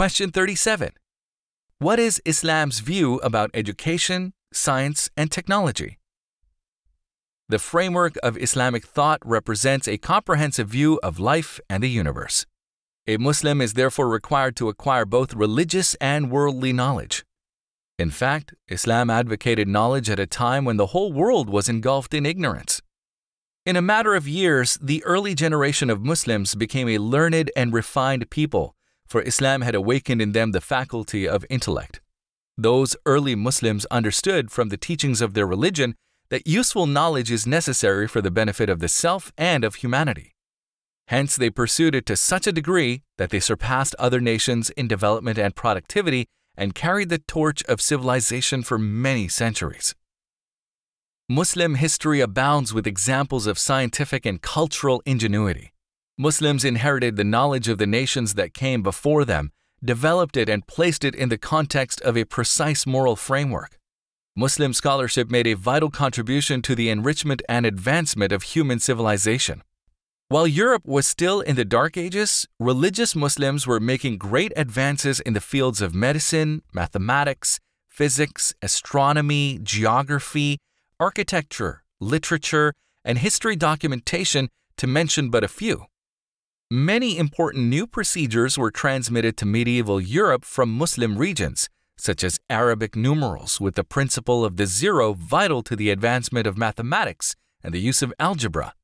Question 37. What is Islam's view about education, science, and technology? The framework of Islamic thought represents a comprehensive view of life and the universe. A Muslim is therefore required to acquire both religious and worldly knowledge. In fact, Islam advocated knowledge at a time when the whole world was engulfed in ignorance. In a matter of years, the early generation of Muslims became a learned and refined people, for Islam had awakened in them the faculty of intellect. Those early Muslims understood from the teachings of their religion that useful knowledge is necessary for the benefit of the self and of humanity. Hence, they pursued it to such a degree that they surpassed other nations in development and productivity and carried the torch of civilization for many centuries. Muslim history abounds with examples of scientific and cultural ingenuity. Muslims inherited the knowledge of the nations that came before them, developed it, and placed it in the context of a precise moral framework. Muslim scholarship made a vital contribution to the enrichment and advancement of human civilization. While Europe was still in the Dark Ages, religious Muslims were making great advances in the fields of medicine, mathematics, physics, astronomy, geography, architecture, literature, and history documentation, to mention but a few. Many important new procedures were transmitted to medieval Europe from Muslim regions, such as Arabic numerals with the principle of the zero vital to the advancement of mathematics and the use of algebra.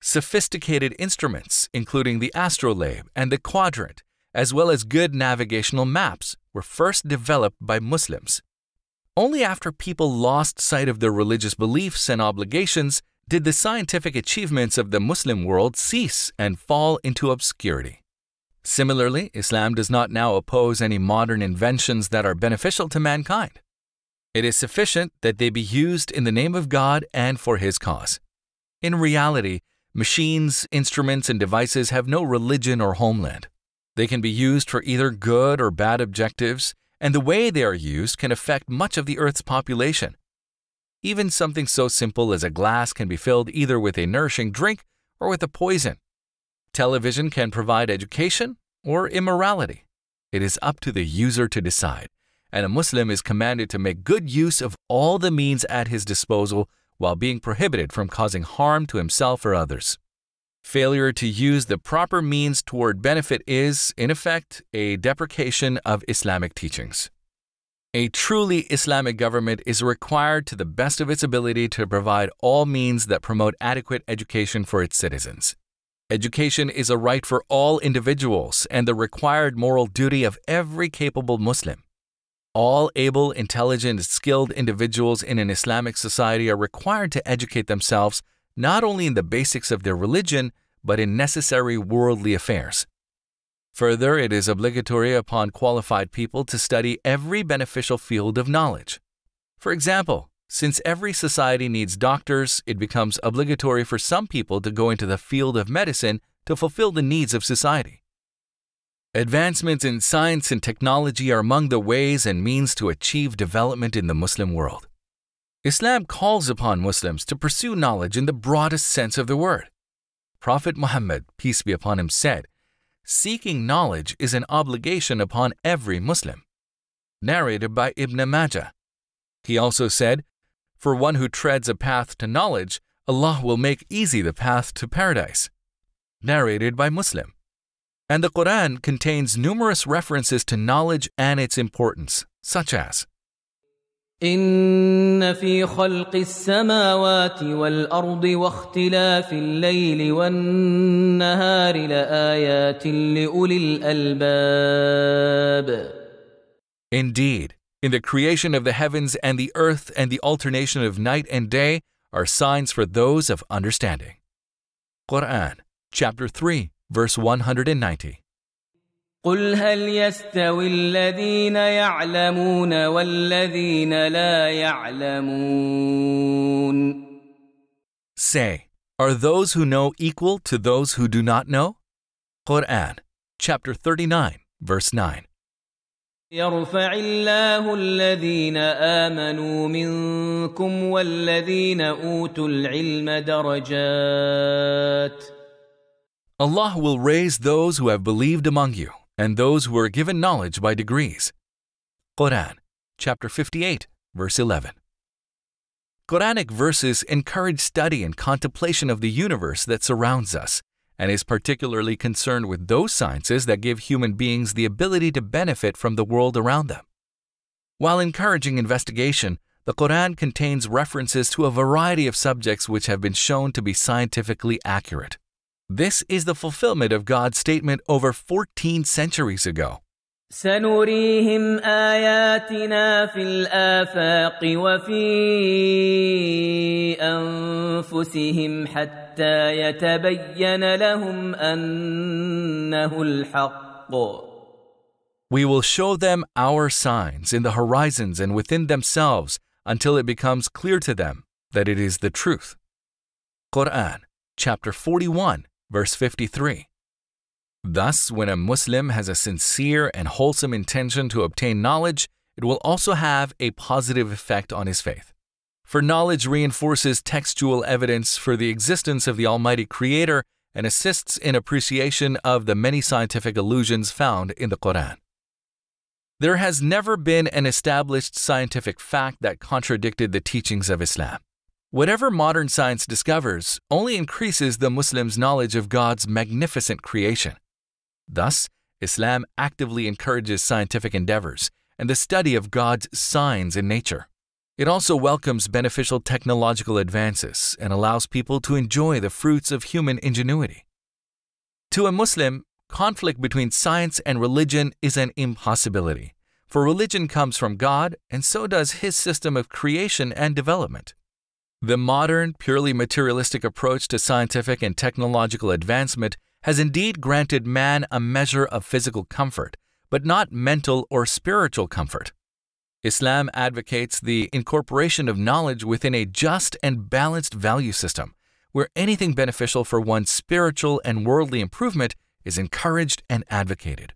Sophisticated instruments, including the astrolabe and the quadrant, as well as good navigational maps, were first developed by Muslims. Only after people lost sight of their religious beliefs and obligations did the scientific achievements of the Muslim world cease and fall into obscurity. Similarly, Islam does not now oppose any modern inventions that are beneficial to mankind. It is sufficient that they be used in the name of God and for His cause. In reality, Machines, instruments, and devices have no religion or homeland. They can be used for either good or bad objectives, and the way they are used can affect much of the Earth's population. Even something so simple as a glass can be filled either with a nourishing drink or with a poison. Television can provide education or immorality. It is up to the user to decide, and a Muslim is commanded to make good use of all the means at his disposal while being prohibited from causing harm to himself or others. Failure to use the proper means toward benefit is, in effect, a deprecation of Islamic teachings. A truly Islamic government is required to the best of its ability to provide all means that promote adequate education for its citizens. Education is a right for all individuals and the required moral duty of every capable Muslim. All able, intelligent, skilled individuals in an Islamic society are required to educate themselves not only in the basics of their religion, but in necessary worldly affairs. Further, it is obligatory upon qualified people to study every beneficial field of knowledge. For example, since every society needs doctors, it becomes obligatory for some people to go into the field of medicine to fulfill the needs of society. Advancements in science and technology are among the ways and means to achieve development in the Muslim world. Islam calls upon Muslims to pursue knowledge in the broadest sense of the word. Prophet Muhammad, peace be upon him, said, Seeking knowledge is an obligation upon every Muslim. Narrated by Ibn Majah. He also said, For one who treads a path to knowledge, Allah will make easy the path to paradise. Narrated by Muslim. And the Quran contains numerous references to knowledge and its importance, such as إن في خلق السماوات والأرض واختلاف الليل والنهار لآيات لأولي الألباب. Indeed, in the creation of the heavens and the earth and the alternation of night and day are signs for those of understanding. Quran, chapter 3, verse 190. قل هل يستوي الذين يعلمون والذين لا يعلمون Say, are those who know equal to those who do not know? Quran, chapter 39, verse 9. يرفع الله الذين آمنوا منكم والذين أوتوا العلم درجات Allah will raise those who have believed among you and those who are given knowledge by degrees. Quran, chapter 58, verse 11. Quranic verses encourage study and contemplation of the universe that surrounds us and is particularly concerned with those sciences that give human beings the ability to benefit from the world around them. While encouraging investigation, the Quran contains references to a variety of subjects which have been shown to be scientifically accurate. This is the fulfillment of God's statement over 14 centuries ago. سنريهم آياتنا في الآفاق وفي أنفسهم حتى يتبين لهم أنه الحق. We will show them our signs in the horizons and within themselves until it becomes clear to them that it is the truth. Quran, chapter 41, verse 53. Thus, when a Muslim has a sincere and wholesome intention to obtain knowledge, it will also have a positive effect on his faith. For knowledge reinforces textual evidence for the existence of the Almighty Creator and assists in appreciation of the many scientific allusions found in the Quran. There has never been an established scientific fact that contradicted the teachings of Islam. Whatever modern science discovers only increases the Muslim's knowledge of God's magnificent creation. Thus, Islam actively encourages scientific endeavors and the study of God's signs in nature. It also welcomes beneficial technological advances and allows people to enjoy the fruits of human ingenuity. To a Muslim, conflict between science and religion is an impossibility, for religion comes from God and so does His system of creation and development. The modern, purely materialistic approach to scientific and technological advancement has indeed granted man a measure of physical comfort, but not mental or spiritual comfort. Islam advocates the incorporation of knowledge within a just and balanced value system, where anything beneficial for one's spiritual and worldly improvement is encouraged and advocated.